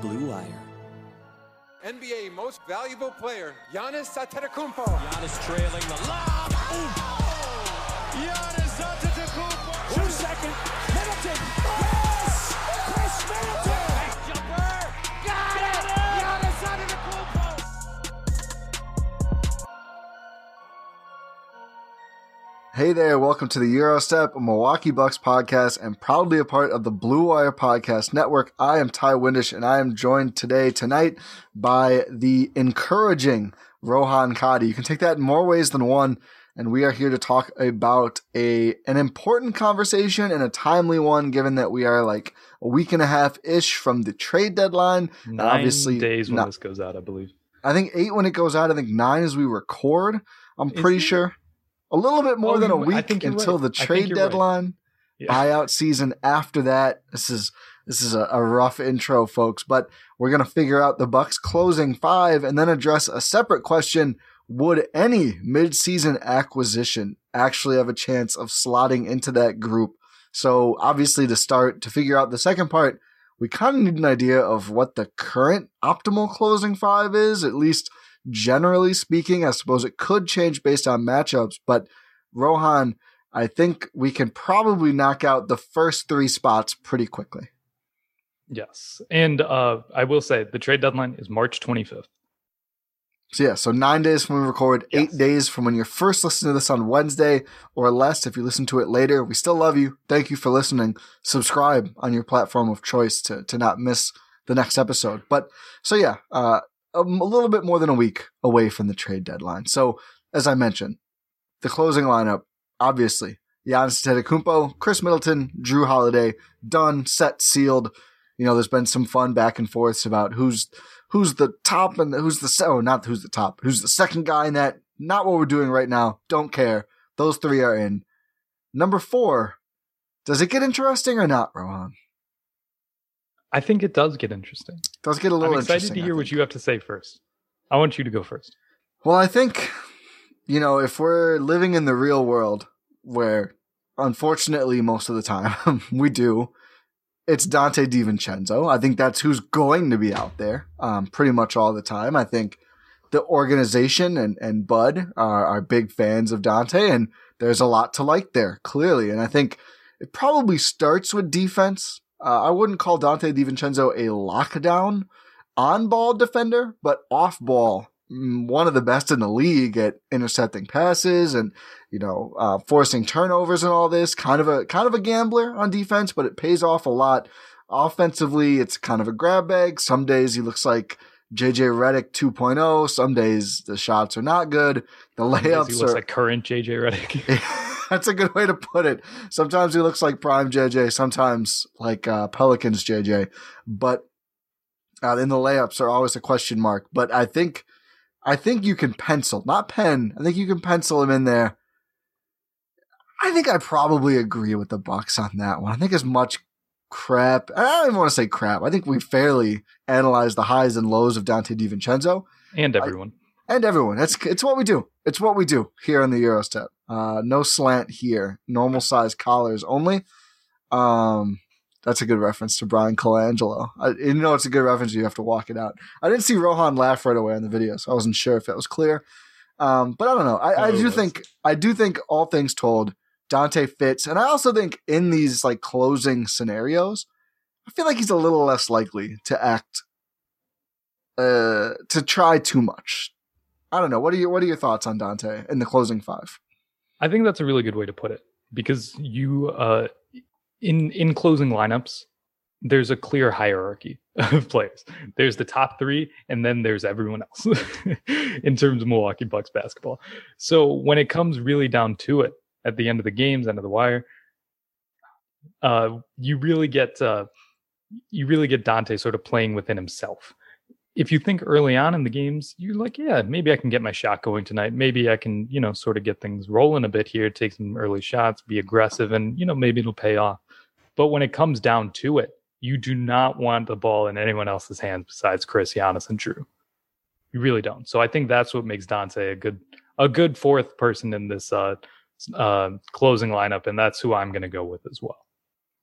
Blue Wire. NBA Most Valuable Player, Giannis Antetokounmpo. Giannis trailing the lob. Ooh. Giannis Hey there, welcome to the Gyro Step, a Milwaukee Bucks podcast, and proudly a part of the Blue Wire Podcast Network. I am Ti Windisch, and I am joined today, tonight, by the encouraging Rohan Kadi. You can take that in more ways than one, and we are here to talk about a an important conversation and a timely one, given that we are like a week and a half ish from the trade deadline. And Nine obviously, days when not- this goes out, I believe. I think eight when it goes out. I think nine as we record. I'm Is pretty it? sure. A little bit more Oh, than a week until right. the trade you're right. deadline. Yeah. Buyout season after that. This is this is a, a rough intro, folks. But we're gonna figure out the Bucks closing five and then address a separate question: Would any mid-season acquisition actually have a chance of slotting into that group? So obviously, to start to figure out the second part, we kind of need an idea of what the current optimal closing five is, at least generally speaking. I suppose it could change based on matchups, but Rohan, I think we can probably knock out the first three spots pretty quickly. Yes. And uh, I will say the trade deadline is March 25th. So yeah, so nine days from when we record, eight Yes. days from when you're first listening to this on Wednesday or less if you listen to it later. We still love you. Thank you for listening. Subscribe on your platform of choice to, to not miss the next episode. But so yeah, uh, a, little bit more than a week away from the trade deadline. So as I mentioned, the closing lineup, obviously, Giannis Antetokounmpo, Khris Middleton, Jrue Holiday, done, set, sealed. You know, there's been some fun back and forths about who's who's the top and who's the oh not who's the top who's the second guy in that not what we're doing right now don't care those three are in number four does it get interesting or not rohan I think it does get interesting. does it get a little interesting. I'm excited to hear what you have to say first. I want you to go first. well i think you know if we're living in the real world where unfortunately most of the time we do it's Donte DiVincenzo. I think that's who's going to be out there um, pretty much all the time. I think the organization and, and Bud are, are big fans of Donte, and there's a lot to like there, clearly. And I think it probably starts with defense. Uh, I wouldn't call Donte DiVincenzo a lockdown on ball defender, but off ball, mm, one of the best in the league at intercepting passes and you know, uh, forcing turnovers and all this. Kind of a kind of a gambler on defense, but it pays off a lot. Offensively, it's kind of a grab bag. Some days he looks like JJ Redick 2.0. Some days the shots are not good. The He layups looks are like current JJ Redick. That's a good way to put it. Sometimes he looks like Prime JJ, sometimes like uh, Pelicans JJ, but uh, in the layups are always a question mark. But I think, I think you can pencil, not pen. I think you can pencil him in there. I think I probably agree with the Bucks on that one. I think as much crap. I don't even want to say crap. I think we fairly analyzed the highs and lows of Donte DiVincenzo and everyone. I, and everyone. That's it's what we do. It's what we do here on the Gyro Step. Uh, no slant here. Normal size collars only. Um, that's a good reference to Bryan Colangelo. I, you know, it's a good reference. You have to walk it out. I didn't see Rohan laugh right away in the video, so I wasn't sure if that was clear. Um, but I don't know. I, I do think I do think all things told, Donte fits, and I also think in these like closing scenarios, I feel like he's a little less likely to act, uh, to try too much. I don't know. What are your What are your thoughts on Donte in the closing five? I think that's a really good way to put it because you, uh, in in closing lineups, there's a clear hierarchy of players. There's the top three, and then there's everyone else in terms of Milwaukee Bucks basketball. So when it comes really down to it, at the end of the games, end of the wire, uh, you really get uh, you really get Donte sort of playing within himself. If you think early on in the games, you're like, yeah, maybe I can get my shot going tonight. Maybe I can, you know, sort of get things rolling a bit here, take some early shots, be aggressive, and you know, maybe it'll pay off. But when it comes down to it, you do not want the ball in anyone else's hands besides Khris, Giannis, and Jrue. You really don't. So I think that's what makes Donte a good a good fourth person in this uh, uh, closing lineup, and that's who I'm going to go with as well.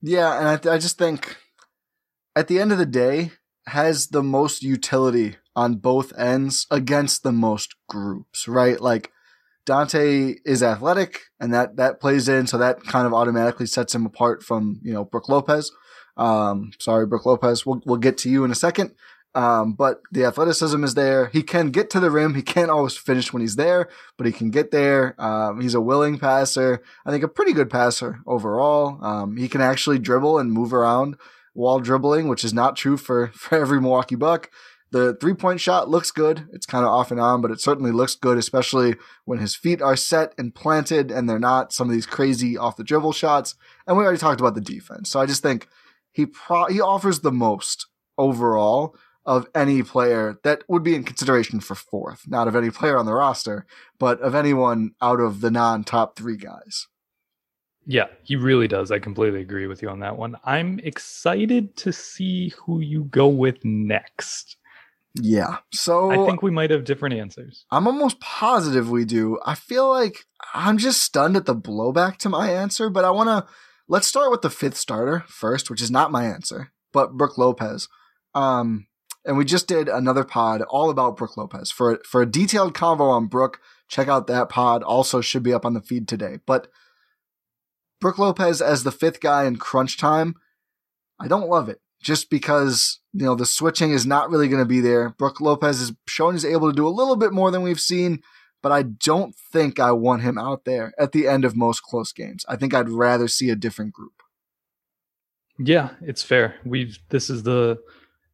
Yeah, and I, th- I just think at the end of the day, has the most utility on both ends against the most groups, right? Like Donte is athletic, and that that plays in, so that kind of automatically sets him apart from you know Brook Lopez. Um, sorry, Brook Lopez. We'll we'll get to you in a second. Um, but the athleticism is there. He can get to the rim. He can't always finish when he's there, but he can get there. Um, he's a willing passer. I think a pretty good passer overall. Um, he can actually dribble and move around while dribbling, which is not true for, for every Milwaukee Buck. The three point shot looks good. It's kind of off and on, but it certainly looks good, especially when his feet are set and planted and they're not some of these crazy off the dribble shots. And we already talked about the defense. So I just think he pro- he offers the most overall of any player that would be in consideration for fourth, not of any player on the roster, but of anyone out of the non top three guys. Yeah, he really does. I completely agree with you on that one. I'm excited to see who you go with next. Yeah. So I think we might have different answers. I'm almost positive we do. I feel like I'm just stunned at the blowback to my answer, but I want to let's start with the fifth starter first, which is not my answer, but Brook Lopez. Um, and we just did another pod all about Brook Lopez. For for a detailed convo on Brook, check out that pod. Also should be up on the feed today. But Brook Lopez as the fifth guy in crunch time, I don't love it. Just because, you know, the switching is not really going to be there. Brook Lopez is shown he's able to do a little bit more than we've seen, but I don't think I want him out there at the end of most close games. I think I'd rather see a different group. Yeah, it's fair. We've this is the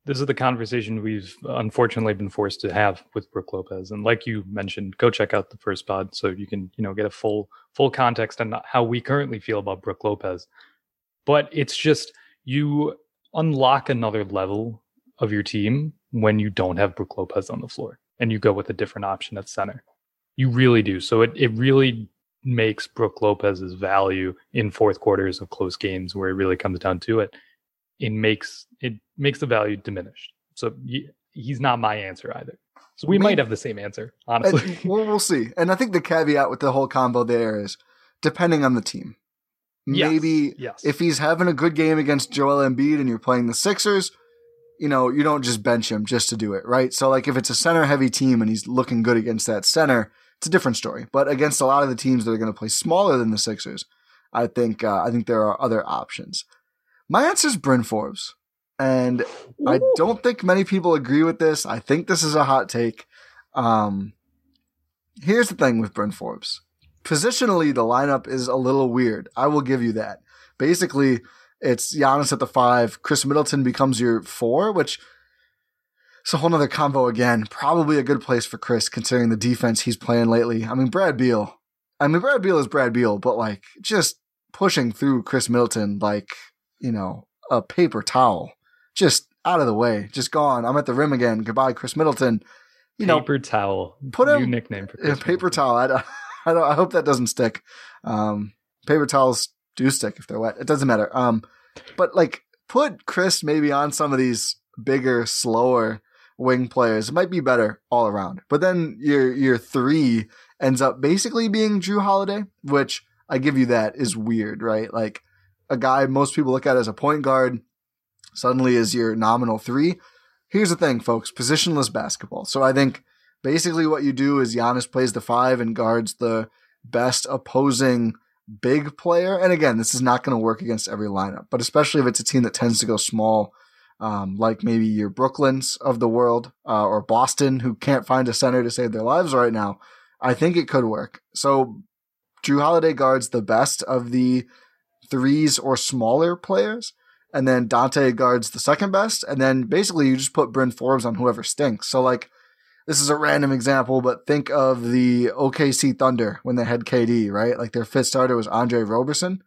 this is the conversation we've unfortunately been forced to have with Brook Lopez. And like you mentioned, go check out the first pod so you can, you know, get a full full context on how we currently feel about Brook Lopez. But it's just you unlock another level of your team when you don't have Brook Lopez on the floor and you go with a different option at center. You really do. So it, it really makes Brook Lopez's value in fourth quarters of close games where it really comes down to it it makes it makes the value diminished. So he's not my answer either. So we, might have the same answer, honestly. well, we'll see. And I think the caveat with the whole combo there is depending on the team. Maybe yes, yes. if he's having a good game against Joel Embiid and you're playing the Sixers, you know, you don't just bench him just to do it, right? So like if it's a center heavy team and he's looking good against that center, it's a different story. But against a lot of the teams that are going to play smaller than the Sixers, I think uh, I think there are other options. My answer is Bryn Forbes. And Ooh. I don't think many people agree with this. I think this is a hot take. Um, here's the thing with Bryn Forbes. Positionally, the lineup is a little weird. I will give you that. Basically, it's Giannis at the five. Khris Middleton becomes your four, which it's a whole nother combo again. Probably a good place for Khris considering the defense he's playing lately. I mean, Brad Beal I mean, Brad Beal is Brad Beal, but like just pushing through Khris Middleton like, you know, a paper towel. Just out of the way. Just gone. I'm at the rim again. Goodbye, Khris Middleton. You know, paper towel. put new nickname for Khris paper Middleton. towel. I, I, don't, I hope that doesn't stick. Um, paper towels do stick if they're wet. It doesn't matter. Um, but like put Khris maybe on some of these bigger, slower wing players. It might be better all around. But then your your three ends up basically being Jrue Holiday, which I give you that is weird, right? Like a guy most people look at as a point guard suddenly is your nominal three. Here's the thing, folks: positionless basketball. So I think basically what you do is Giannis plays the five and guards the best opposing big player. And again, this is not going to work against every lineup, but especially if it's a team that tends to go small, um, like maybe your Brooklyns of the world uh, or Boston, who can't find a center to save their lives right now. I think it could work. So Jrue Holiday guards the best of the threes or smaller players. And then Donte guards the second best. And then basically you just put Bryn Forbes on whoever stinks. So like this is a random example, but think of the OKC Thunder when they had KD, right? Like their fifth starter was Andre Roberson.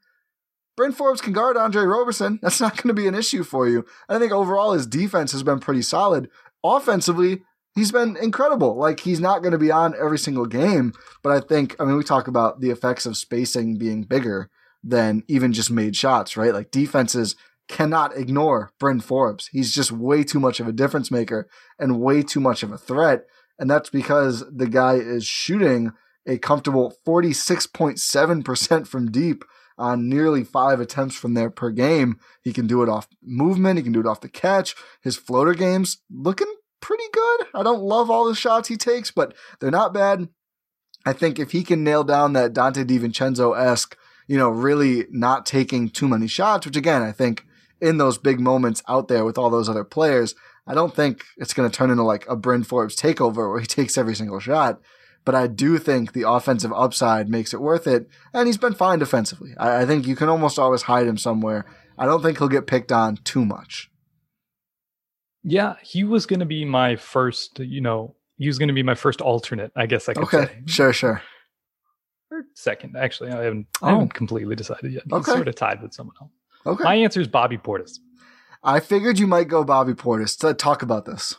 Bryn Forbes can guard Andre Roberson. That's not going to be an issue for you. And I think overall his defense has been pretty solid. Offensively, he's been incredible. Like he's not going to be on every single game, but I think I mean we talk about the effects of spacing being bigger than even just made shots, right? Like defenses cannot ignore Bryn Forbes. He's just way too much of a difference maker and way too much of a threat. And that's because the guy is shooting a comfortable 46.7% from deep on nearly five attempts from there per game. He can do it off movement. He can do it off the catch. His floater games looking pretty good. I don't love all the shots he takes, but they're not bad. I think if he can nail down that Donte DiVincenzo esque, you know, really not taking too many shots, which again, I think in those big moments out there with all those other players, I don't think it's going to turn into like a Bryn Forbes takeover where he takes every single shot. But I do think the offensive upside makes it worth it. And he's been fine defensively. I, I think you can almost always hide him somewhere. I don't think he'll get picked on too much. Yeah, he was going to be my first, you know, he was going to be my first alternate, I guess I could Okay, say. sure, sure. Or second, actually. I haven't, I Oh. haven't completely decided yet. Okay. sort of tied with someone else. Okay. My answer is Bobby Portis. I figured you might go Bobby Portis. To talk about this.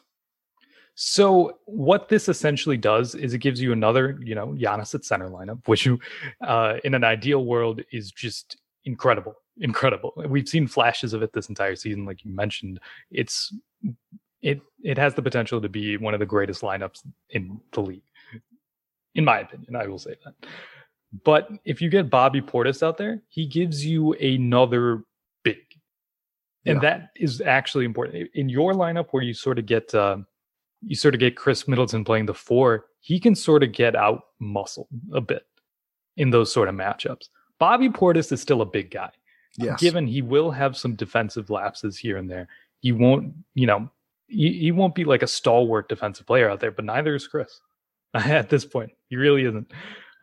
So what this essentially does is it gives you another, you know, Giannis at center lineup, which you, uh, in an ideal world is just incredible, incredible. We've seen flashes of it this entire season, like you mentioned. It's it it has the potential to be one of the greatest lineups in the league, in my opinion. I will say that. But if you get Bobby Portis out there, he gives you another big, and that is actually important in your lineup where you sort of get. Uh, you sort of get Khris Middleton playing the four, he can sort of get out muscle a bit in those sort of matchups. Bobby Portis is still a big guy. Yes. Given he will have some defensive lapses here and there, he won't, you know, he, he won't be like a stalwart defensive player out there, but neither is Khris at this point. He really isn't.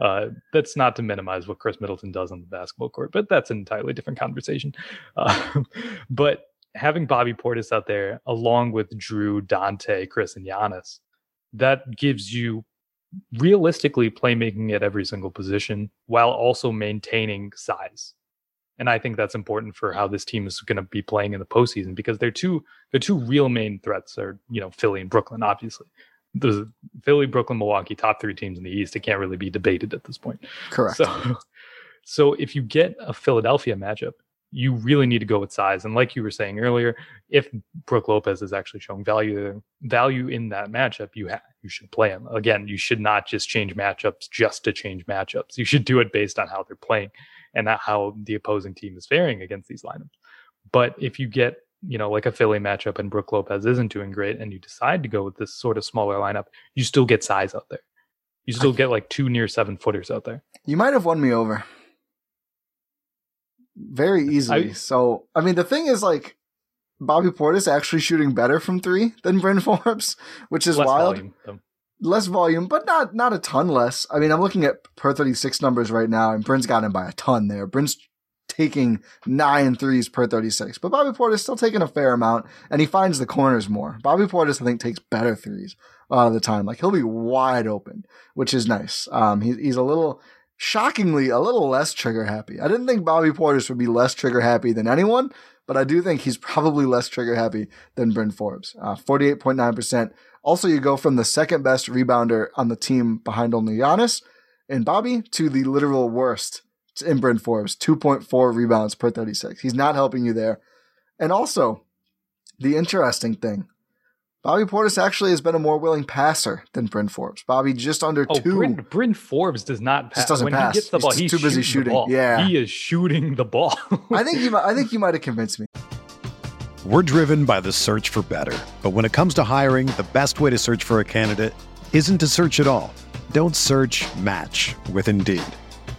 Uh, that's not to minimize what Khris Middleton does on the basketball court, but that's an entirely different conversation. Uh, but having Bobby Portis out there, along with Jrue, Donte, Khris, and Giannis, that gives you realistically playmaking at every single position while also maintaining size. And I think that's important for how this team is going to be playing in the postseason because they're two they're two real main threats are you know Philly and Brooklyn obviously. The Philly, Brooklyn, Milwaukee, top three teams in the East. It can't really be debated at this point. Correct. So, so if you get a Philadelphia matchup, you really need to go with size. And like you were saying earlier, if Brook Lopez is actually showing value value in that matchup, you ha- you should play him. Again, you should not just change matchups just to change matchups. You should do it based on how they're playing and not how the opposing team is faring against these lineups. But if you get you know, like a Philly matchup and Brook Lopez isn't doing great, and you decide to go with this sort of smaller lineup, you still get size out there. You still get like two near seven footers out there. You might have won me over very easily. I- so, I mean, the thing is, like, Bobby Portis actually shooting better from three than Bryn Forbes, which is Less wild. volume. Less volume, but not not a ton less. I mean, I'm looking at per 36 numbers right now, and Bryn's got him by a ton there. Bryn's taking nine threes per 36, but Bobby Portis still taking a fair amount, and he finds the corners more. Bobby Portis, I think, takes better threes a lot of the time. Like he'll be wide open, which is nice. Um, he, he's a little shockingly a little less trigger happy. I didn't think Bobby Portis would be less trigger happy than anyone, but I do think he's probably less trigger happy than Bryn Forbes. Uh, 48.9%. Also, you go from the second best rebounder on the team behind only Giannis and Bobby to the literal worst in Bryn Forbes, 2.4 rebounds per 36. He's not helping you there. And also, the interesting thing, Bobby Portis actually has been a more willing passer than Bryn Forbes. Bobby just under Oh, two. Bryn, Bryn Forbes does not pass. Just doesn't when pass. he gets the He's ball, just he's too busy shooting. shooting. Yeah. he is shooting the ball. I think you. might- I think you might have convinced me. We're driven by the search for better. But when it comes to hiring, the best way to search for a candidate isn't to search at all. Don't search match with Indeed.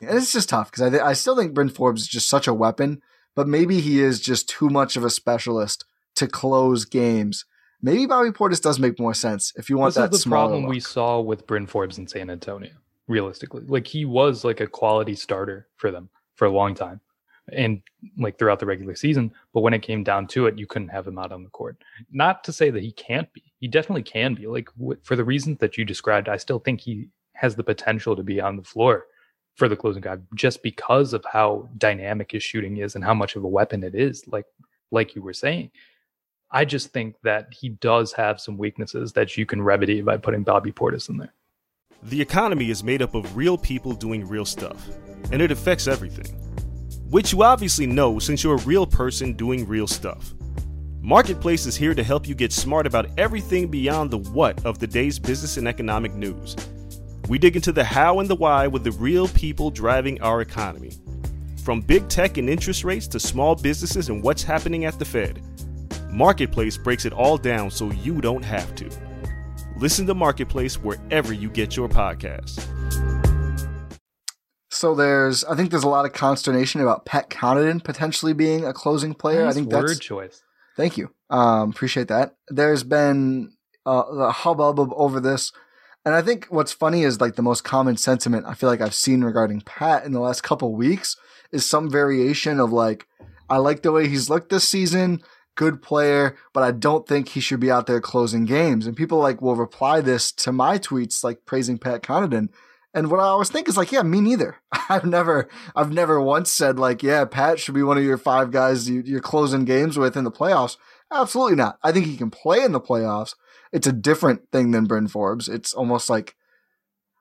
And it's just tough because I, th- I still think Bryn Forbes is just such a weapon, but maybe he is just too much of a specialist to close games. Maybe Bobby Portis does make more sense if you want this that is the problem we saw with Bryn Forbes in San Antonio. Realistically, like he was like a quality starter for them for a long time, and like throughout the regular season. But when it came down to it, you couldn't have him out on the court. Not to say that he can't be. He definitely can be. Like w- for the reasons that you described, I still think he has the potential to be on the floor for the closing guy, just because of how dynamic his shooting is and how much of a weapon it is. Like like you were saying. I just think that he does have some weaknesses that you can remedy by putting Bobby Portis in there. The economy is made up of real people doing real stuff, and it affects everything. Which you obviously know since you're a real person doing real stuff. Marketplace is here to help you get smart about everything beyond the what of the day's business and economic news. We dig into the how and the why with the real people driving our economy. From big tech and interest rates to small businesses and what's happening at the Fed. Marketplace breaks it all down so you don't have to. Listen to Marketplace wherever you get your podcasts. So there's, I think there's a lot of consternation about Pat Connaughton potentially being a closing player. I Nice think word that's choice. Thank you. Um, appreciate that. There's been uh, a hubbub of- over this. And I think what's funny is like the most common sentiment I feel like I've seen regarding Pat in the last couple weeks is some variation of like, I like the way he's looked this season, good player, but I don't think he should be out there closing games. And people like will reply this to my tweets like praising Pat Connaughton. And what I always think is like, yeah, me neither. I've never, I've never once said like, yeah, Pat should be one of your five guys you, you're closing games with in the playoffs. Absolutely not. I think he can play in the playoffs. It's a different thing than Bryn Forbes. It's almost like,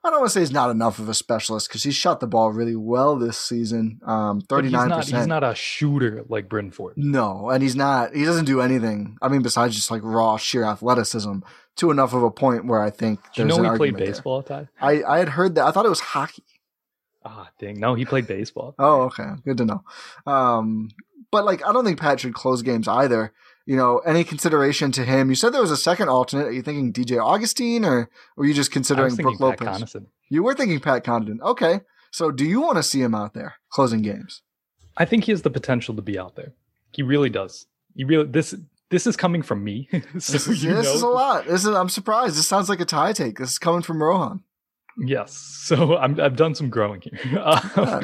I don't want to say he's not enough of a specialist because he shot the ball really well this season. Um, he's 39%. not, he's not a shooter like Bryn Forbes. No, and he's not. He doesn't do anything. I mean, besides just like raw sheer athleticism, to enough of a point where I think Do you know an he played baseball, Ty? I I had heard that. I thought it was hockey. Ah, dang. No, he played baseball. Oh, okay, good to know. Um, but like, I don't think Pat should close games either. You know, any consideration to him? You said there was a second alternate. Are you thinking DJ Augustin, or were you just considering was thinking Brooke Pat Lopez? Connaughton. You were thinking Pat Connaughton. Okay, so do you want to see him out there closing games? I think he has the potential to be out there. He really does. He really this this is coming from me. so This is, you this know- is a lot. This is. I'm surprised. This sounds like a tie take. This is coming from Rohan. Yes. So I'm, I've done some growing here.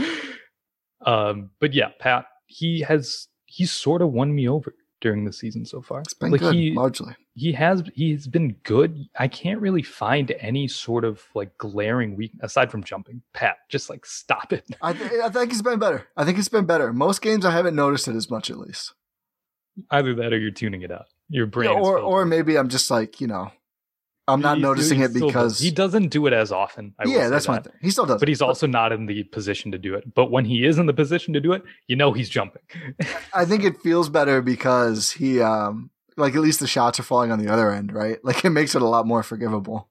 um, but yeah, Pat, he has he's sort of won me over during the season so far. It's been like good, he largely. he has he's been good. I can't really find any sort of like glaring weak aside from jumping. Pat, just like stop it. I, th- I think he's been better. I think he's been better. Most games I haven't noticed it as much, at least. Either that or you're tuning it out. Your brain Yeah, or or maybe I'm just like you know, I'm not noticing it because does. he doesn't do it as often. I yeah, that's my thing. He still does, But he's also not in the position to do it. But when he is in the position to do it, you know he's jumping. I think it feels better because he, um, like at least the shots are falling on the other end, right? Like it makes it a lot more forgivable.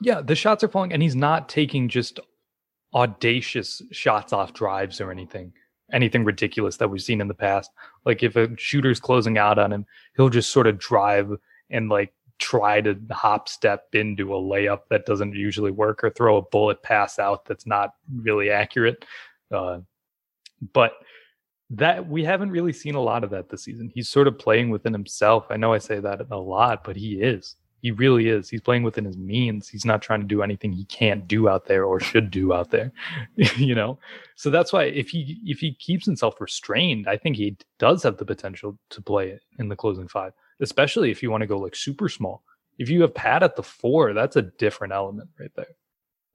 Yeah, the shots are falling, and he's not taking just audacious shots off drives or anything, anything ridiculous that we've seen in the past. Like if a shooter's closing out on him, he'll just sort of drive and like try to hop step into a layup that doesn't usually work or throw a bullet pass out that's not really accurate. Uh, but that we haven't really seen a lot of that this season. He's sort of playing within himself. I know I say that a lot, but he is. He really is. He's playing within his means. He's not trying to do anything he can't do out there or should do out there. you know? So that's why if he if he keeps himself restrained, I think he does have the potential to play in the closing five, especially if you want to go like super small. If you have Pat at the four, that's a different element right there.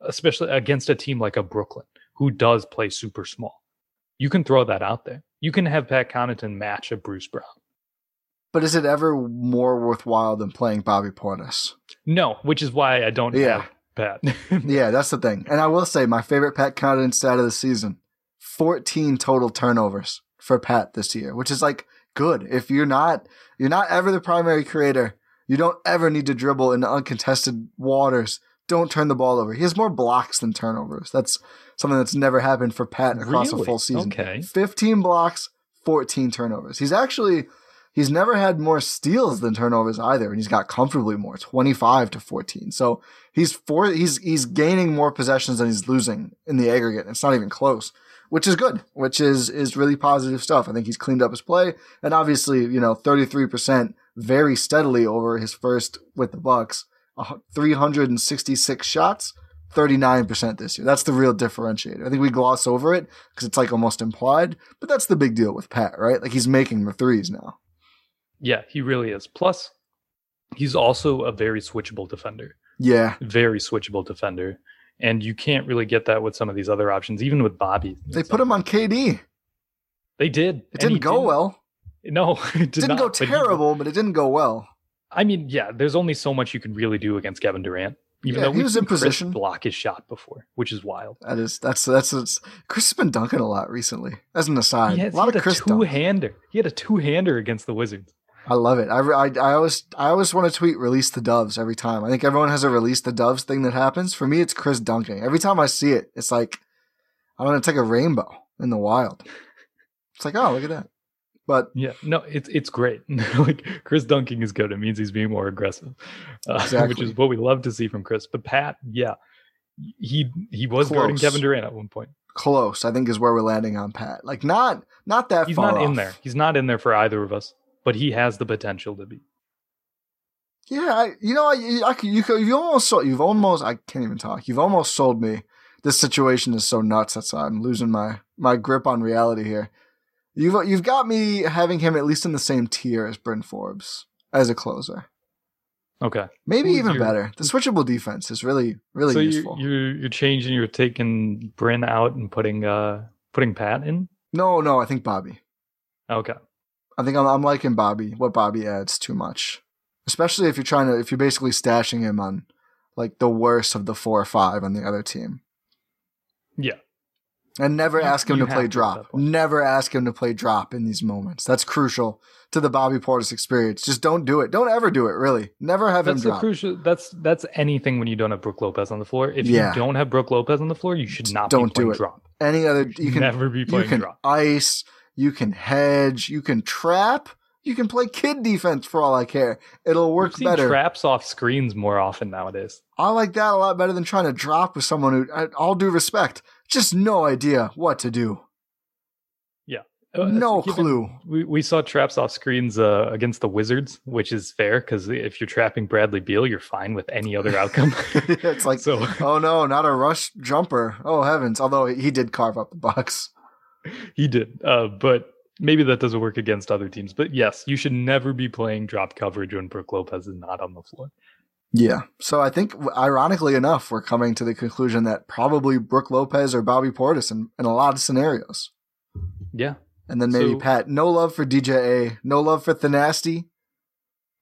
Especially against a team like a Brooklyn who does play super small. You can throw that out there. You can have Pat Connaughton match a Bruce Brown. But is it ever more worthwhile than playing Bobby Portis? No, which is why I don't Yeah. have Pat. Yeah, that's the thing. And I will say my favorite Pat Connaughton stat of the season: 14 total turnovers for Pat this year, which is like good. If you're not you're not ever the primary creator, you don't ever need to dribble in uncontested waters. Don't turn the ball over. He has more blocks than turnovers. That's something that's never happened for Pat across a full season. Okay. 15 blocks, 14 turnovers. He's actually he's never had more steals than turnovers either, and he's got comfortably more, 25 to 14. So he's four he's he's gaining more possessions than he's losing in the aggregate. It's not even close, which is good, which is is really positive stuff. I think he's cleaned up his play, and obviously, you know, 33% very steadily over his first with the Bucks, 366 shots. 39% this year. That's the real differentiator. I think we gloss over it because it's like almost implied, but that's the big deal with Pat, right? Like he's making the threes now. yeah, he really is. Plus, he's also a very switchable defender. Yeah. Very switchable defender. And you can't really get that with some of these other options, even with Bobby. They put him on KD. They did. It didn't go well. No, it did didn't go not, but he- terrible, but it didn't go well. I mean, yeah, there's only so much you can really do against Kevin Durant. Even Yeah, though he was in Khris position. block his shot before, which is wild. That is that's that's, that's Khris has been dunking a lot recently. As an aside, He, has, a lot of had a Khris two-hander. He had a two-hander against the Wizards. I love it. I, I, I always I always want to tweet release the doves every time. I think everyone has a release the doves thing that happens. For me, it's Khris dunking. Every time I see it, it's like I know, it's like a rainbow in the wild. It's like oh look at that. But Yeah, no, it's it's great. like Khris dunking is good. It means he's being more aggressive, uh, which is what we love to see from Khris. But Pat, yeah, he he was guarding Kevin Durant at one point. close, I think, is where we're landing on Pat. Like not not that far. He's not in there. He's not in there for either of us, but he has the potential to be. Yeah, I, you know, I, I, could- you could, you almost sold, you've almost, I can't even talk. You've almost sold me. This situation is so nuts. That's why I'm losing my, my grip on reality here. You've, you've got me having him at least in the same tier as Bryn Forbes as a closer. Okay, Maybe Who's even your- better. The switchable defense is really, really so useful. you you're you're changing. You're taking Bryn out and putting uh putting Pat in. no, no, I think Bobby. Okay, I think I'm, I'm liking Bobby. What Bobby adds too much, especially if you're trying to, if you're basically stashing him on like the worst of the four or five on the other team. yeah, And never ask him you to play to drop. Never ask him to play drop in these moments. That's crucial to the Bobby Portis experience. Just don't do it. Don't ever do it, really. Never have that's him drop. crucial. That's that's anything when you don't have Brook Lopez on the floor. If Yeah. you don't have Brook Lopez on the floor, you should not Don't be playing do it. drop. Any other you should can never be you playing can drop. ice, you can hedge, you can trap, you can play kid defense for all I care. It'll work better. traps off screens more often nowadays. I like that a lot better than trying to drop with someone who, all due respect, just no idea what to do. Uh, No given- clue. We, we saw traps off screens uh, against the Wizards, which is fair because if you're trapping Bradley Beal, you're fine with any other outcome. it's like, so oh no, not a rush jumper. Oh heavens! Although he did carve up the Bucks. He did, uh, but maybe that doesn't work against other teams. But yes, you should never be playing drop coverage when Brook Lopez is not on the floor. Yeah. So I think, ironically enough, we're coming to the conclusion that probably Brook Lopez or Bobby Portis in, in a lot of scenarios. Yeah, And then maybe So- Pat. No love for DJA. No love for Thanasty.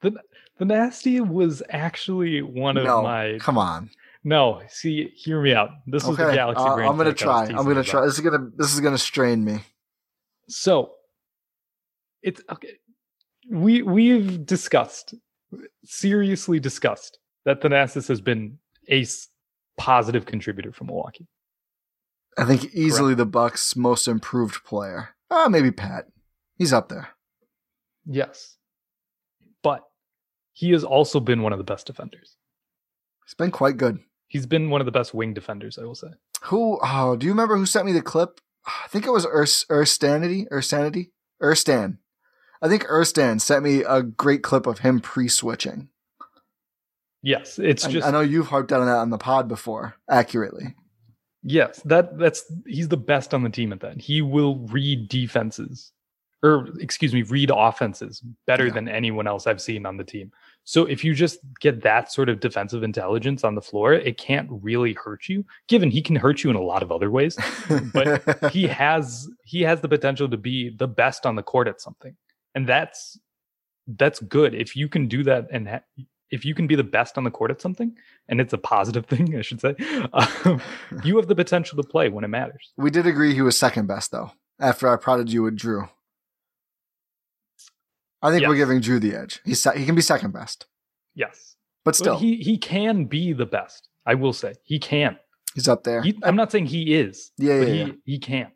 The Nasty was actually one of no, my. come on. No, see, hear me out. This was the Galaxy uh, I'm gonna Prix I was try. I'm gonna about. try. This is gonna this is gonna strain me. So, it's okay. We we've discussed, seriously discussed, that Thanasis has been a positive contributor for Milwaukee. I think easily the Bucks' most improved player. Ah, maybe Pat. He's up there. Yes, but he has also been one of the best defenders. He's been quite good. He's been one of the best wing defenders, I will say. Who? Oh, do you remember who sent me the clip? I think it was Urs Urstanity. Urstanity. Urstan. I think Urstan sent me a great clip of him pre-switching. Yes, it's I, just I know you've harped on that on the pod before, accurately. Yes, that that's he's the best on the team at that. He will read defenses, or excuse me, read offenses better Yeah. than anyone else I've seen on the team. So if you just get that sort of defensive intelligence on the floor, it can't really hurt you. Given he can hurt you in a lot of other ways, but he has he has the potential to be the best on the court at something, and that's that's good if you can do that and ha- if you can be the best on the court at something, and it's a positive thing, I should say. Um, you have the potential to play when it matters. we did agree he was second best though. After I prodded you with Jrue, I think we're giving Jrue the edge. He's he can be second best, Yes, but but still he he can be the best. I will say he can. he's up there. He, I'm not saying he is, Yeah, but yeah, he yeah. he can.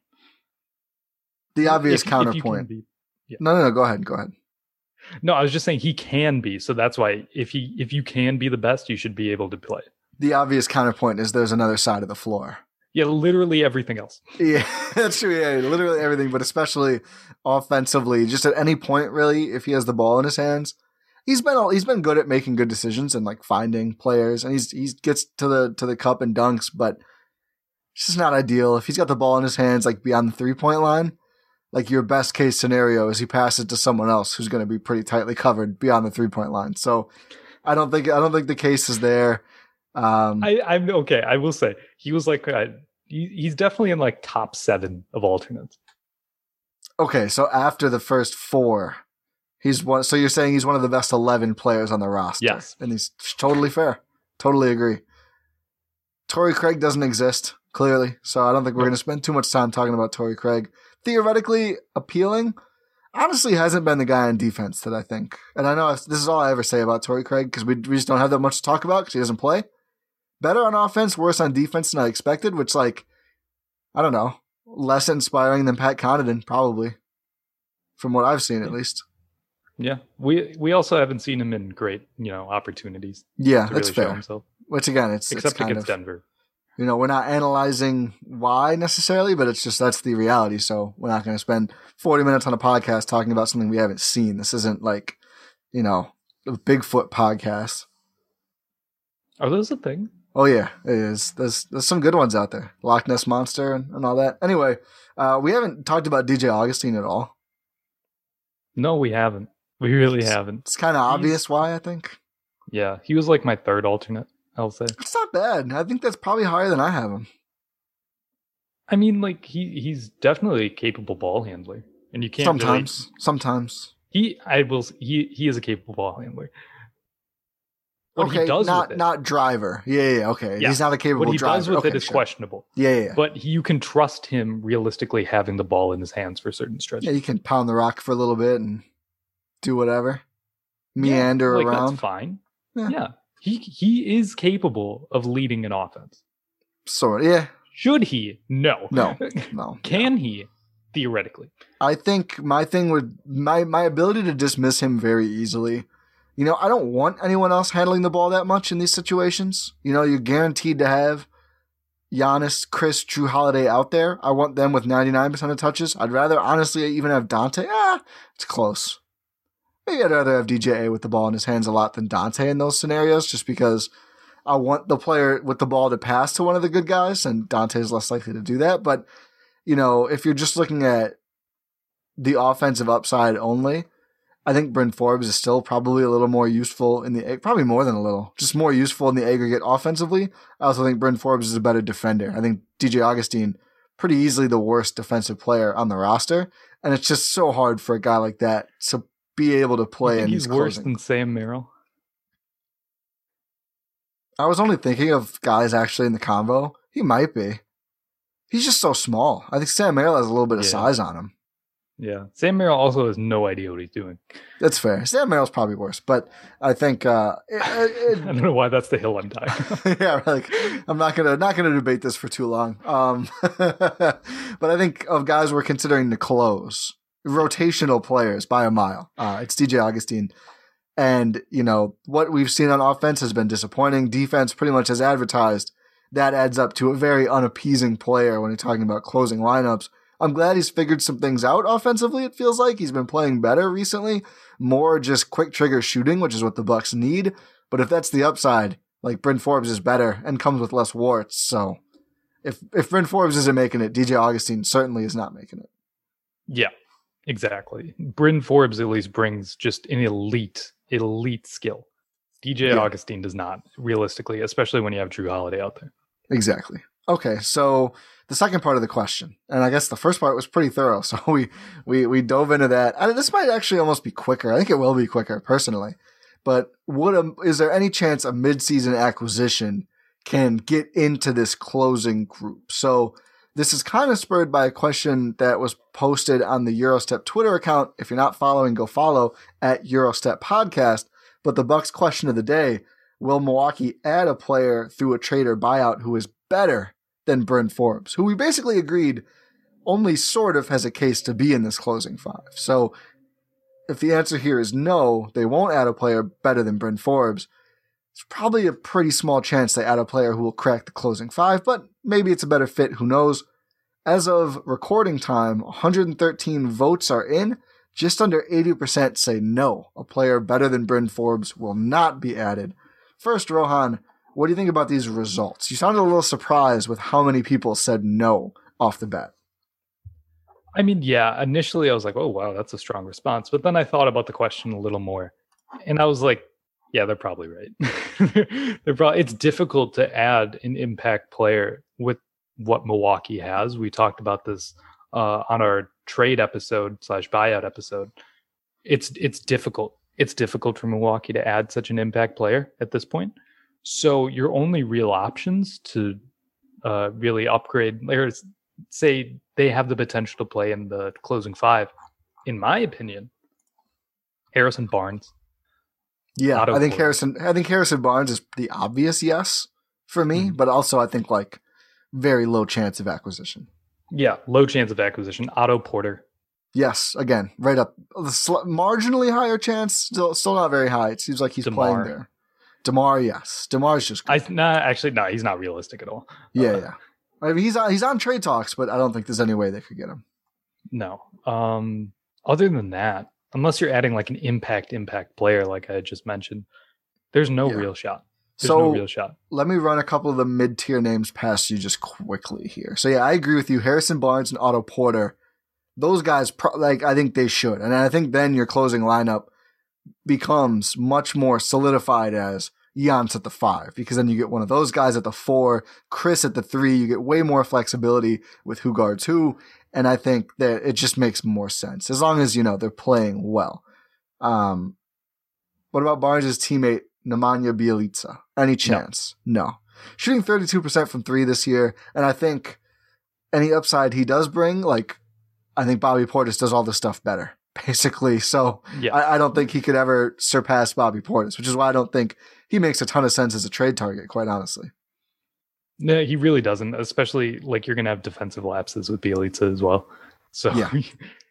the obvious If- if counterpoint. be- No, no, no. Go ahead. Go ahead. No, I was just saying he can be. So that's why if he if you can be the best, you should be able to play. The obvious counterpoint is there's another side of the floor. Yeah, literally everything else. Yeah, that's true. Yeah, literally everything, but especially offensively, just at any point, really, if he has the ball in his hands, he's been all, he's been good at making good decisions and like finding players, and he's he gets to the to the cup and dunks, but it's just not ideal. If he's got the ball in his hands, like beyond the three point line, like your best case scenario is he passes to someone else who's going to be pretty tightly covered beyond the three point line. So I don't think I don't think the case is there. Um, I, I'm okay. I will say he was like uh, he, he's definitely in like top seven of alternates. Okay, so after the first four, he's one. So you're saying he's one of the best eleven players on the roster? Yes. and he's totally fair. Totally agree. Torrey Craig doesn't exist clearly, so I don't think we're going to spend too much time talking about Torrey Craig. Theoretically appealing, honestly, hasn't been the guy on defense that I think. And I know this is all I ever say about Torrey Craig because we we just don't have that much to talk about because he doesn't play. Better on offense, worse on defense than I expected. Which, like, I don't know, less inspiring than Pat Connaughton, probably, from what I've seen at least. Yeah, we we also haven't seen him in great you know opportunities Yeah, that's really fair. himself, Which again, it's except it's against of Denver. you know we're not analyzing why necessarily, but it's just that's the reality. So we're not going to spend forty minutes on a podcast talking about something we haven't seen. This isn't like you know a Bigfoot podcast. Are those a thing? Oh yeah, it is. There's there's some good ones out there. Loch Ness monster and, and all that. Anyway, uh, we haven't talked about DJ Augustin at all. No, we haven't. We really haven't. It's kind of obvious why I think. Yeah, he was like my third alternate. I'll say. It's not bad. I think that's probably higher than I have him. I mean, like he he's definitely a capable ball handler, and you can't really- Sometimes, sometimes. he I will he he is a capable ball handler. What okay, he does not not driver. Yeah, yeah, okay. Yeah. He's not a capable what he driver. does with okay, it is sure. questionable. Yeah, yeah, yeah. But you can trust him realistically having the ball in his hands for certain stretches. Yeah, you can pound the rock for a little bit and do whatever, Yeah, meander like, around. That's fine. Yeah. Yeah. He he is capable of leading an offense. Sort. Yeah. Should he? No. No. No. Can he? Theoretically. I think my thing would my my ability to dismiss him very easily. You know, I don't want anyone else handling the ball that much in these situations. You know, you're guaranteed to have Giannis, Khris, Jrue Holiday out there. I want them with 99% of touches. I'd rather honestly even have Donte. Ah, it's close. Maybe I'd rather have DJA with the ball in his hands a lot than Donte in those scenarios, just because I want the player with the ball to pass to one of the good guys, and Donte is less likely to do that. But you know, if you're just looking at the offensive upside only, I think Bryn Forbes is still probably a little more useful in the probably more than a little, just more useful in the aggregate offensively. I also think Bryn Forbes is a better defender. I think DJ Augustin pretty easily the worst defensive player on the roster, and it's just so hard for a guy like that to be able to You play think in he's worse closing. than Sam Merrill. I was only thinking of guys actually in the combo. He might be. He's just so small. I think Sam Merrill has a little bit of Yeah. size on him. Yeah. Sam Merrill also has no idea what he's doing. That's fair. Sam Merrill's probably worse, but I think uh, it- it- I don't know why that's the hill I'm dying. yeah, like I'm not gonna not gonna debate this for too long. Um, but I think of guys we're considering to close rotational players by a mile. Uh, it's DJ Augustin, and you know what we've seen on offense has been disappointing. Defense, pretty much as advertised, that adds up to a very unappeasing player when you're talking about closing lineups. I'm glad he's figured some things out offensively. It feels like he's been playing better recently, more just quick trigger shooting, which is what the Bucks need. But if that's the upside, like Bryn Forbes is better and comes with less warts. So if if Bryn Forbes isn't making it, DJ Augustin certainly is not making it. yeah, exactly. Bryn Forbes at least brings just an elite, elite skill. DJ Yeah. Augustin does not, realistically, especially when you have Jrue Holiday out there. Exactly. Okay, so the second part of the question, and I guess the first part was pretty thorough, so we we we dove into that. I, this might actually almost be quicker. I think it will be quicker personally. But would a, is there any chance a midseason acquisition can get into this closing group? So this is kind of spurred by a question that was posted on the Gyro Step Twitter account. If you're not following, go follow at Gyro Step Podcast. But the Bucks question of the day: Will Milwaukee add a player through a trade or buyout who is better than Bryn Forbes, who we basically agreed only sort of has a case to be in this closing five? So if the answer here is no, they won't add a player better than Bryn Forbes. It's probably a pretty small chance they add a player who will crack the closing five, but maybe it's a better fit. Who knows? As of recording time, 113 votes are in. Just under 80% say no. A player better than Bryn Forbes will not be added. First, Rohan, what do you think about these results? You sounded a little surprised with how many people said no off the bat. I mean, yeah, initially I was like, oh, wow, that's a strong response. But then I thought about the question a little more. And I was like, yeah, they're probably right. they're probably, it's difficult to add an impact player with what Milwaukee has. We talked about this uh, on our trade episode slash buyout episode. It's it's difficult. It's difficult for Milwaukee to add such an impact player at this point. So your only real options to uh, really upgrade players, say they have the potential to play in the closing five, in my opinion, Harrison Barnes. Yeah, I think. Harrison. I think Harrison Barnes is the obvious yes for me, Mhm. but also I think like very low chance of acquisition. Yeah, low chance of acquisition. Otto Porter. Yes, again, right up marginally higher chance. Still, still not very high. It seems like he's playing there. Demar, yes, Demar's just I nah, actually no, he's not realistic at all. yeah, uh, yeah. I mean, he's on he's on trade talks, but I don't think there's any way they could get him. No. Um other than that, unless you're adding like an impact impact player like I just mentioned, there's no Yeah. real shot. There's So no real shot. let me run a couple of the mid tier names past you just quickly here. So yeah, I agree with you. Harrison Barnes and Otto Porter, those guys, pro- like I think they should, and I think then your closing lineup becomes much more solidified as Giannis at the five, because then you get one of those guys at the four, Khris at the three. You get way more flexibility with who guards who, and I think that it just makes more sense as long as you know they're playing well. Um, what about Barnes' teammate Nemanja Bjelica? Any chance? No. Shooting 32% from three this year, and I think any upside he does bring, like, I think Bobby Portis does all this stuff better, basically. So Yeah. I, I don't think he could ever surpass Bobby Portis, which is why I don't think he makes a ton of sense as a trade target, quite honestly. No, he really doesn't, especially like you're gonna have defensive lapses with Bjelica as well. So Yeah.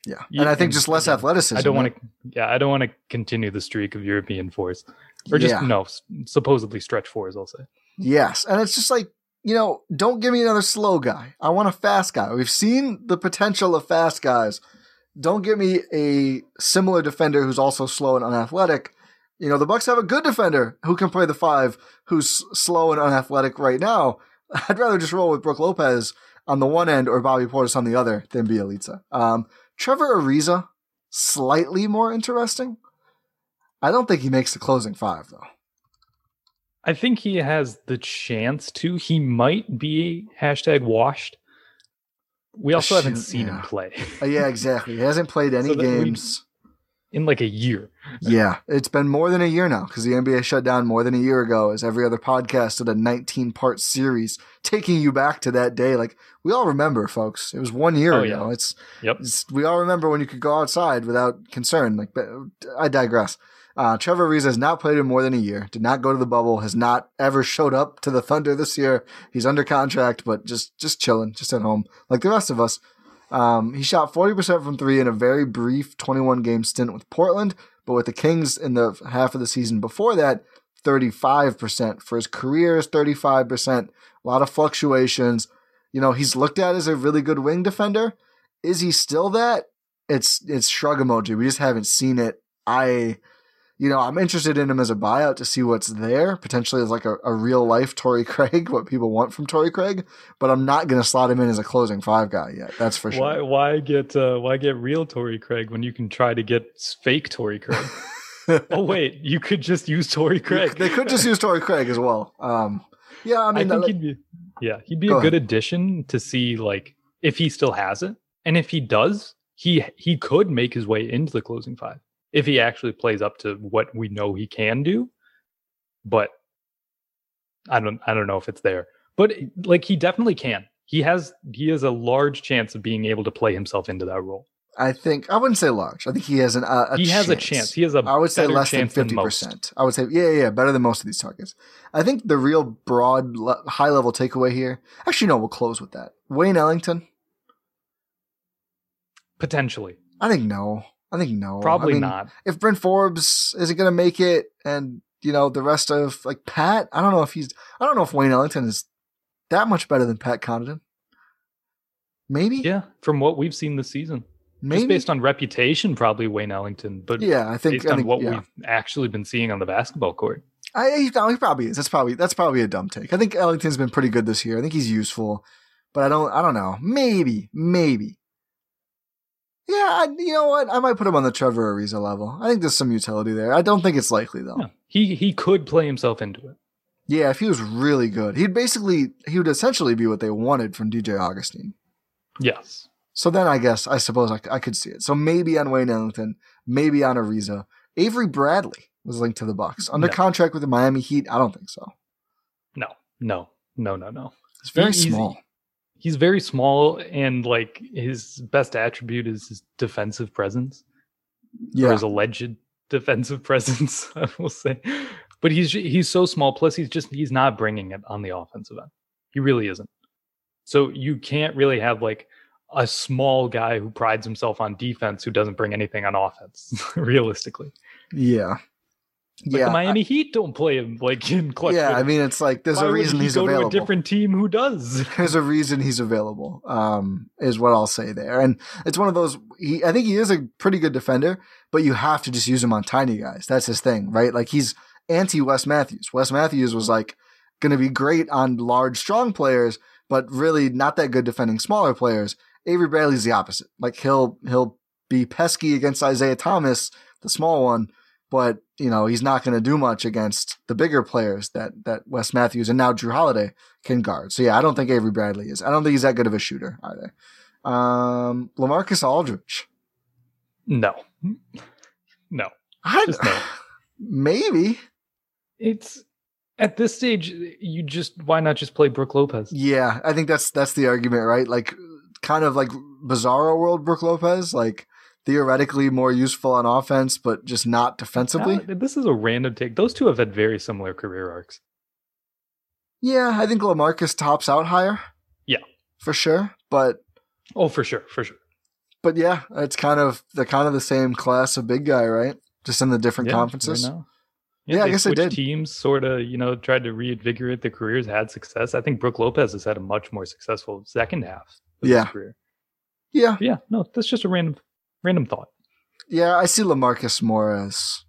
Yeah. And I think just less again, athleticism. I don't want to. Yeah, I don't want to continue the streak of European fours, or just Yeah. no, supposedly stretch fours. I'll say. Yes. And it's just like, you know, don't give me another slow guy. I want a fast guy. We've seen the potential of fast guys. Don't give me a similar defender who's also slow and unathletic. You know, the Bucks have a good defender who can play the five who's slow and unathletic right now. I'd rather just roll with Brook Lopez on the one end or Bobby Portis on the other than Bjelica. Um, Trevor Ariza, slightly more interesting. I don't think he makes the closing five though. I think he has the chance to. He might be hashtag washed. We also haven't seen yeah. him play. Uh, yeah, exactly. He hasn't played any So games. in like a year. Yeah, it's been more than a year now because the NBA shut down more than a year ago. As every other podcast did a 19 part series taking you back to that day. Like we all remember, folks. It was one year Oh, ago. yeah. It's, Yep. it's we all remember when you could go outside without concern. Like, but I digress. Uh, Trevor Ariza has not played in more than a year. Did not go to the bubble. Has not ever showed up to the Thunder this year. He's under contract, but just just chilling, just at home, like the rest of us. Um, he shot 40% from three in a very brief 21 game stint with Portland, but with the Kings in the half of the season before that, 35%. For his career is 35%. A lot of fluctuations. You know, he's looked at as a really good wing defender. Is he still that? It's it's shrug emoji. We just haven't seen it. I you know, I'm interested in him as a buyout to see what's there, potentially as like a, a real life Torrey Craig, what people want from Torrey Craig, but I'm not gonna slot him in as a closing five guy yet. That's for sure. Why why get uh, why get real Torrey Craig when you can try to get fake Torrey Craig? oh wait, you could just use Torrey Craig. They could just use Torrey Craig as well. Um, yeah, I I mean, think like- he'd be yeah, he'd be Go a good ahead. addition to see like if he still has it. And if he does, he he could make his way into the closing five if he actually plays up to what we know he can do. But I don't I don't know if it's there. But like he definitely can. He has he has a large chance of being able to play himself into that role. I think I wouldn't say large. I think he has an uh, a he has a chance. He has a I would say less than fifty percent. I would say yeah, yeah, better than most of these targets. I think the real broad, le- high level takeaway here. Actually, no, we'll close with that. Wayne Ellington. Potentially. I think no. I think no. Probably I mean, not. If Bryn Forbes isn't going to make it, and you know the rest of like Pat, I don't know if he's. I don't know if Wayne Ellington is that much better than Pat Connaughton. Maybe. Yeah, from what we've seen this season. Maybe. Just based on reputation, probably Wayne Ellington. But Yeah, I think- based I on think- what yeah. we've actually been seeing on the basketball court. I he, no, he probably is. That's probably that's probably a dumb take. I think Ellington's been pretty good this year. I think he's useful, but I don't I don't know. Maybe maybe. Yeah, I, you know what? I might put him on the Trevor Ariza level. I think there's some utility there. I don't think it's likely though. He he could play himself into it. Yeah, if he was really good, he'd basically he would essentially be what they wanted from DJ Augustin. Yes. So then I guess I suppose I, I could see it. So maybe on Wayne Ellington, maybe on Ariza. Avery Bradley was linked to the Bucks under No. contract with the Miami Heat. I don't think so. No. No. No. No. No. It's very small. He's very small, and like his best attribute is his defensive presence, or his alleged defensive presence. I will say, but he's he's so small. Plus, he's just he's not bringing it on the offensive end. He really isn't. So you can't really have like a small guy who prides himself on defense who doesn't bring anything on offense. realistically, yeah, like yeah. the Miami Heat don't play him like in clutch. yeah, I mean, it's like there's Why a reason he he's go available. to a different team who does. There's a reason he's available. Um, is what I'll say there, and it's one of those. He, I think he is a pretty good defender, but you have to just use him on tiny guys. That's his thing, right? Like he's anti Wes Matthews. Wes Matthews was like going to be great on large, strong players, but really not that good defending smaller players. Avery Bradley's the opposite. Like he'll he'll be pesky against Isaiah Thomas, the small one, but you know he's not going to do much against the bigger players that that Wes Matthews and now Jrue Holiday can guard. So yeah, I don't think Avery Bradley is. I don't think he's that good of a shooter either. Um, Lamarcus Aldridge, No, no. I Just no. maybe. It's at this stage. You just why not just play Brook Lopez? Yeah, I think that's that's the argument, right? Like kind of like Bizarro World Brook Lopez, like theoretically more useful on offense, but just not defensively. Uh, this is a random take. Those two have had very similar career arcs. Yeah, I think Lamarcus tops out higher. Yeah. for sure. But Oh, for sure, for sure. but yeah, it's kind of the kind of the same class of big guy, right? Just in the different Yeah, conferences. right. Yeah, I guess they did. Teams sort of, you know, tried to reinvigorate their careers, had success. I think Brook Lopez has had a much more successful second half of Yeah. his career. Yeah, yeah, no, that's just a random, random thought. yeah, I see Lamarcus more as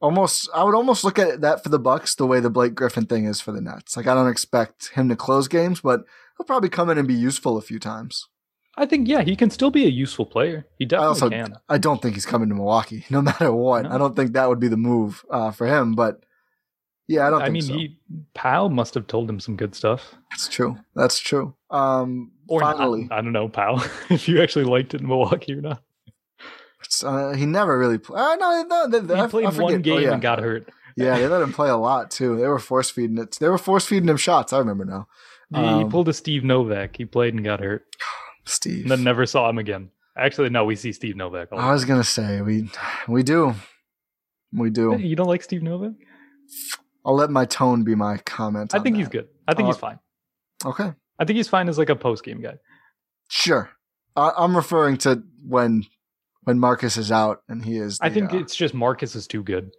almost. I would almost look at that for the Bucks the way the Blake Griffin thing is for the Nets. Like I don't expect him to close games, but he'll probably come in and be useful a few times. I think, yeah, he can still be a useful player. He I definitely also can. I don't think he's coming to Milwaukee, no matter what. No. I don't think that would be the move uh, for him. But yeah, I don't. I think mean, so. he Powell must have told him some good stuff. That's true. That's true. Um, Or not. finally, I don't know, Powell, if you actually liked it in Milwaukee or not. Uh, he never really played. Uh, no, no, they, they, He I- I played forget- one oh, game yeah. and got hurt. Yeah, they let him play a lot too. They were force feeding it. They were force feeding him shots. I remember now. He, he Um, pulled a Steve Novak. He played and got hurt. Steve. And then never saw him again. Actually, no, we see Steve Novak. a lot. I was gonna say we we do we do. You don't like Steve Novak? I'll let my tone be my comment. I think that. he's good. I think Uh, he's fine. Okay, I think he's fine as like a post game guy. sure. I, I'm referring to when when Marcus is out and he is. I think uh, it's just Marcus is too good.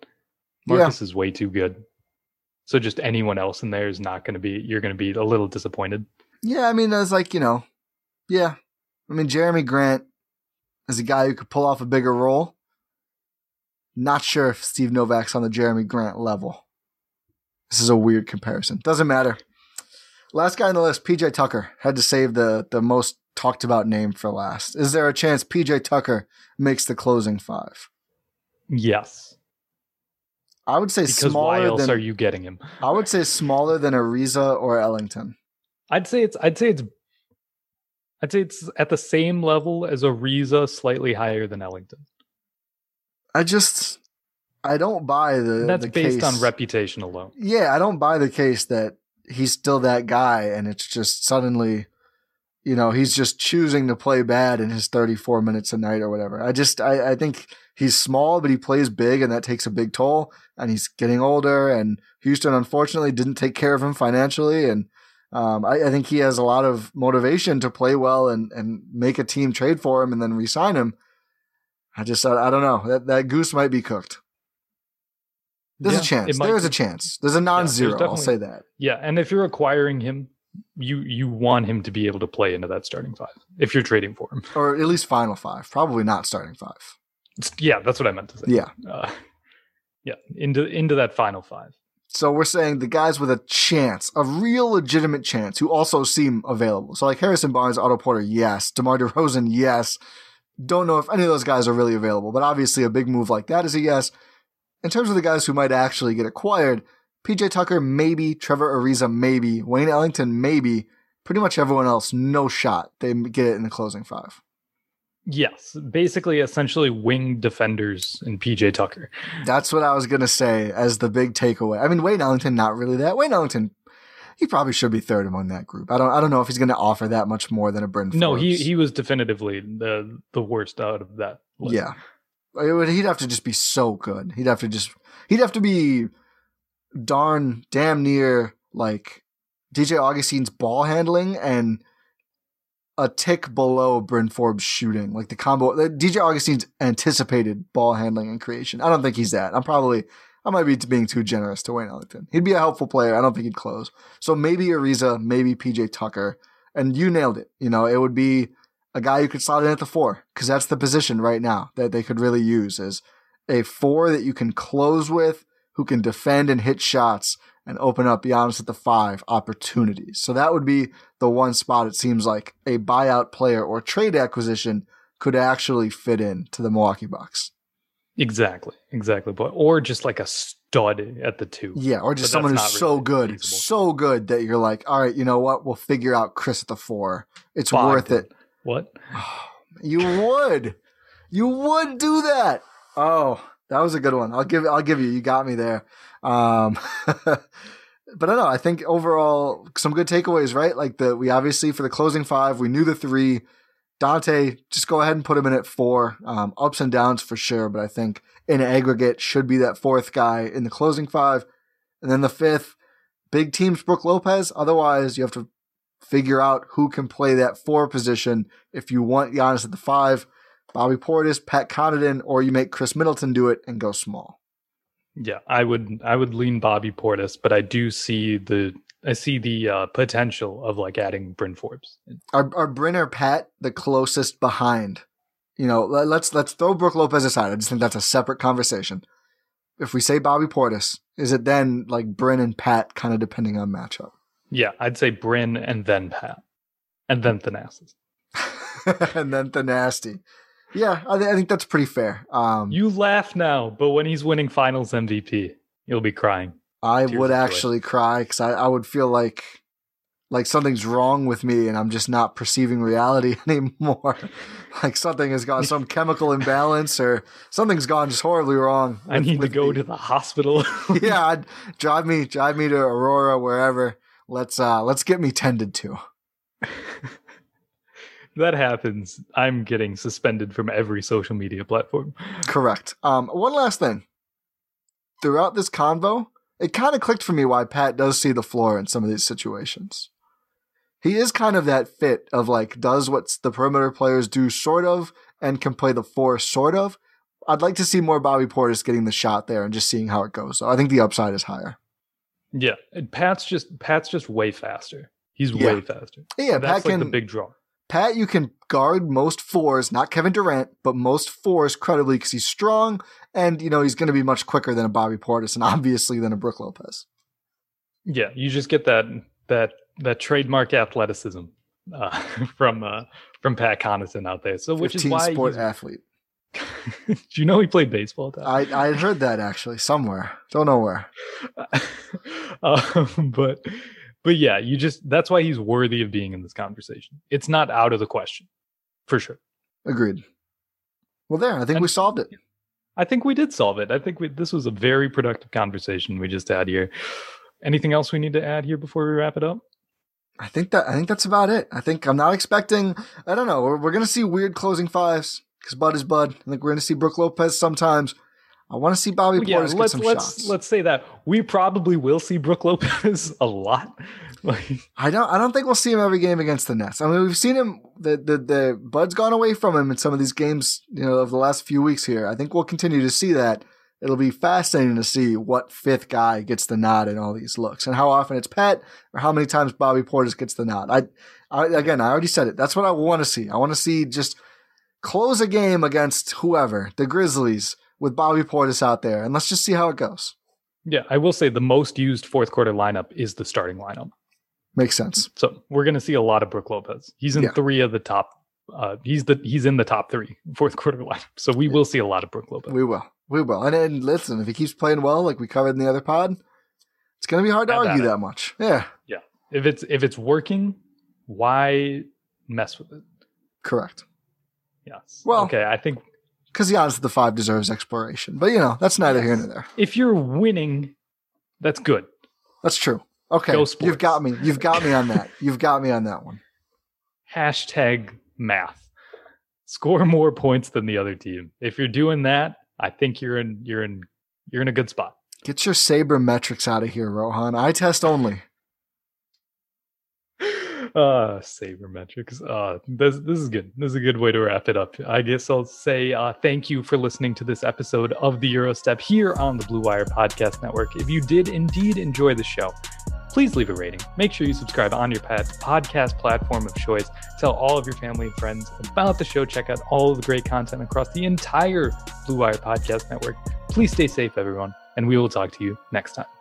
Yeah. Marcus is way too good. So just anyone else in there is not going to be. You're going to be a little disappointed. Yeah, I mean, it's like you know, yeah. I mean, Jerami Grant is a guy who could pull off a bigger role. Not sure if Steve Novak's on the Jerami Grant level. This is a weird comparison. Doesn't matter. Last guy on the list, PJ Tucker, had to save the the most talked about name for last. Is there a chance PJ Tucker makes the closing five? Yes, I would say because smaller why else than are you getting him? I would say smaller than Ariza or Ellington. I'd say it's. I'd say it's. I'd say it's at the same level as Ariza, slightly higher than Ellington. I just I don't buy the That's the based on reputation alone. yeah, I don't buy the case that he's still that guy and it's just suddenly, you know, he's just choosing to play bad in his 34 minutes a night or whatever. I just, I, I think he's small, but he plays big and that takes a big toll and he's getting older and Houston unfortunately didn't take care of him financially. And, um, I, I think he has a lot of motivation to play well and, and make a team trade for him and then re-sign him. I just, I, I don't know that, that goose might be cooked. There's Yeah, a chance. There is be. a chance. There's a non-zero. I'll say that. Yeah, and if you're acquiring him, you you want him to be able to play into that starting five. If you're trading for him, or at least final five. Probably not starting five. It's- yeah, that's what I meant to say. Yeah. uh, yeah, into into that final five. So we're saying the guys with a chance, a real legitimate chance, who also seem available. So like Harrison Barnes, Otto Porter, yes. DeMar DeRozan, yes. Don't know if any of those guys are really available, but obviously a big move like that is a yes. In terms of the guys who might actually get acquired, PJ Tucker, maybe. Trevor Ariza, maybe. Wayne Ellington, maybe. Pretty much everyone else, no shot. They get it in the closing five. Yes, basically, essentially wing defenders in PJ Tucker. That's what I was gonna say as the big takeaway. I mean, Wayne Ellington, not really that. Wayne Ellington, he probably should be third among that group. I don't, I don't know if he's gonna offer that much more than a Bryn. No, he he was definitively the the worst out of that. list. yeah. It would, he'd have to just be so good. He'd have to just, he'd have to be darn, damn near like DJ Augustin's ball handling and a tick below Bryn Forbes shooting. Like the combo, DJ Augustin's anticipated ball handling and creation. I don't think he's that. I'm probably, I might be being too generous to Wayne Ellington. He'd be a helpful player. I don't think he'd close. So maybe Ariza, maybe PJ Tucker. And you nailed it. You know, it would be a guy who could slot in at the four because that's the position right now that they could really use is a four that you can close with, who can defend and hit shots and open up Giannis at the five opportunities. So that would be the one spot it seems like a buyout player or trade acquisition could actually fit in to the Milwaukee Bucks. exactly, exactly. But or just like a stud at the two. Yeah, or just But someone who's so really good, feasible. so good that you're like, all right, you know what? We'll figure out Khris at the four. It's worth it. What? You would. You would do that. Oh, that was a good one. I'll give I'll give you. You got me there. Um but I know. I think overall some good takeaways, right? Like the we obviously for the closing five, we knew the three. Donte, just go ahead and put him in at four. Um, ups and downs for sure, but I think in aggregate should be that fourth guy in the closing five. And then the fifth, big teams, Brook Lopez. Otherwise, you have to figure out who can play that four position if you want Giannis at the five, Bobby Portis, Pat Connaughton, or you make Khris Middleton do it and go small. Yeah, I would I would lean Bobby Portis, but I do see the I see the uh, potential of like adding Bryn Forbes. Are are Bryn or Pat the closest behind? You know, let- let's let's throw Brook Lopez aside. I just think that's a separate conversation. If we say Bobby Portis, is it then like Bryn and Pat, kind of depending on matchup? Yeah, I'd say Bryn and then Pat, and then Thanasis. and then the nasty. Yeah, I, th- I think that's pretty fair. Um, You laugh now, but when he's winning Finals MVP, you'll be crying. I would actually cry because I, I would feel like like something's wrong with me and I'm just not perceiving reality anymore. like something has gone some chemical imbalance or something's gone just horribly wrong. I with- need to go me. to the hospital. yeah, I'd drive me drive me to Aurora wherever. Let's uh let's get me tended to. that happens. I'm getting suspended from every social media platform. Correct. Um, one last thing. Throughout this convo, it kind of clicked for me why Pat does see the floor in some of these situations. He is kind of that fit of like does what the perimeter players do sort of and can play the four sort of. I'd like to see more Bobby Portis getting the shot there and just seeing how it goes. So I think the upside is higher. Yeah, and Pat's just Pat's just way faster. He's Yeah. way faster. Yeah, that's Pat like can the big draw. Pat, you can guard most fours, not Kevin Durant, but most fours credibly because he's strong and you know he's going to be much quicker than a Bobby Portis and obviously than a Brook Lopez. Yeah, you just get that that that trademark athleticism uh, from uh, from Pat Connaughton out there. So which is 15 why sport athlete. Do you know he played baseball? I I heard that actually somewhere. Don't know where. um, but but yeah, you just that's why he's worthy of being in this conversation. It's not out of the question, for sure. Agreed. Well, there. I think And- we solved it. I think we did solve it. I think we, this was a very productive conversation we just had here. Anything else we need to add here before we wrap it up? I think that I think that's about it. I think I'm not expecting. I don't know. We're, we're gonna see weird closing fives because Bud is Bud. I think we're gonna see Brook Lopez sometimes. I want to see Bobby yeah, Portis get let's some let's shots. let's say that we probably will see Brook Lopez a lot. Like, I don't. I don't think we'll see him every game against the Nets. I mean, we've seen him. The the the Bud's gone away from him in some of these games. You know, of the last few weeks here. I think we'll continue to see that. It'll be fascinating to see what fifth guy gets the nod in all these looks, and how often it's Pat, or how many times Bobby Portis gets the nod. I, I again, I already said it. That's what I want to see. I want to see just close a game against whoever the Grizzlies with Bobby Portis out there, and let's just see how it goes. yeah, I will say the most used fourth quarter lineup is the starting lineup. Makes sense. So we're going to see a lot of Brook Lopez. He's in Yeah. three of the top. Uh, he's the he's in the top three fourth quarter lineup. So we will see a lot of Brook Lopez. We will. We will. And, and listen, if he keeps playing well, like we covered in the other pod, it's going to be hard to at argue it. that much. Yeah. Yeah, if it's if it's working, why mess with it? correct. Yes. Well- okay. I think Because Giannis at the five deserves exploration. But, you know, that's neither here nor there. if you're winning, that's good. That's true. Okay. Go. You've got me. You've got me on that. You've got me on that one. Hashtag math. Score more points than the other team. If you're doing that, I think you're in you're in you're in a good spot. Get your sabermetrics out of here, Rohan. I test only. Uh sabermetrics uh this this is good. This is a good way to wrap it up. I guess i'll say uh thank you for listening to this episode of the Gyro Step here on the blue wire podcast network. If you did indeed enjoy the show please leave a rating. Make sure you subscribe on your podcast platform of choice. Tell all of your family and friends about the show. Check out all the great content across the entire blue wire podcast network. Please stay safe everyone and we will talk to you next time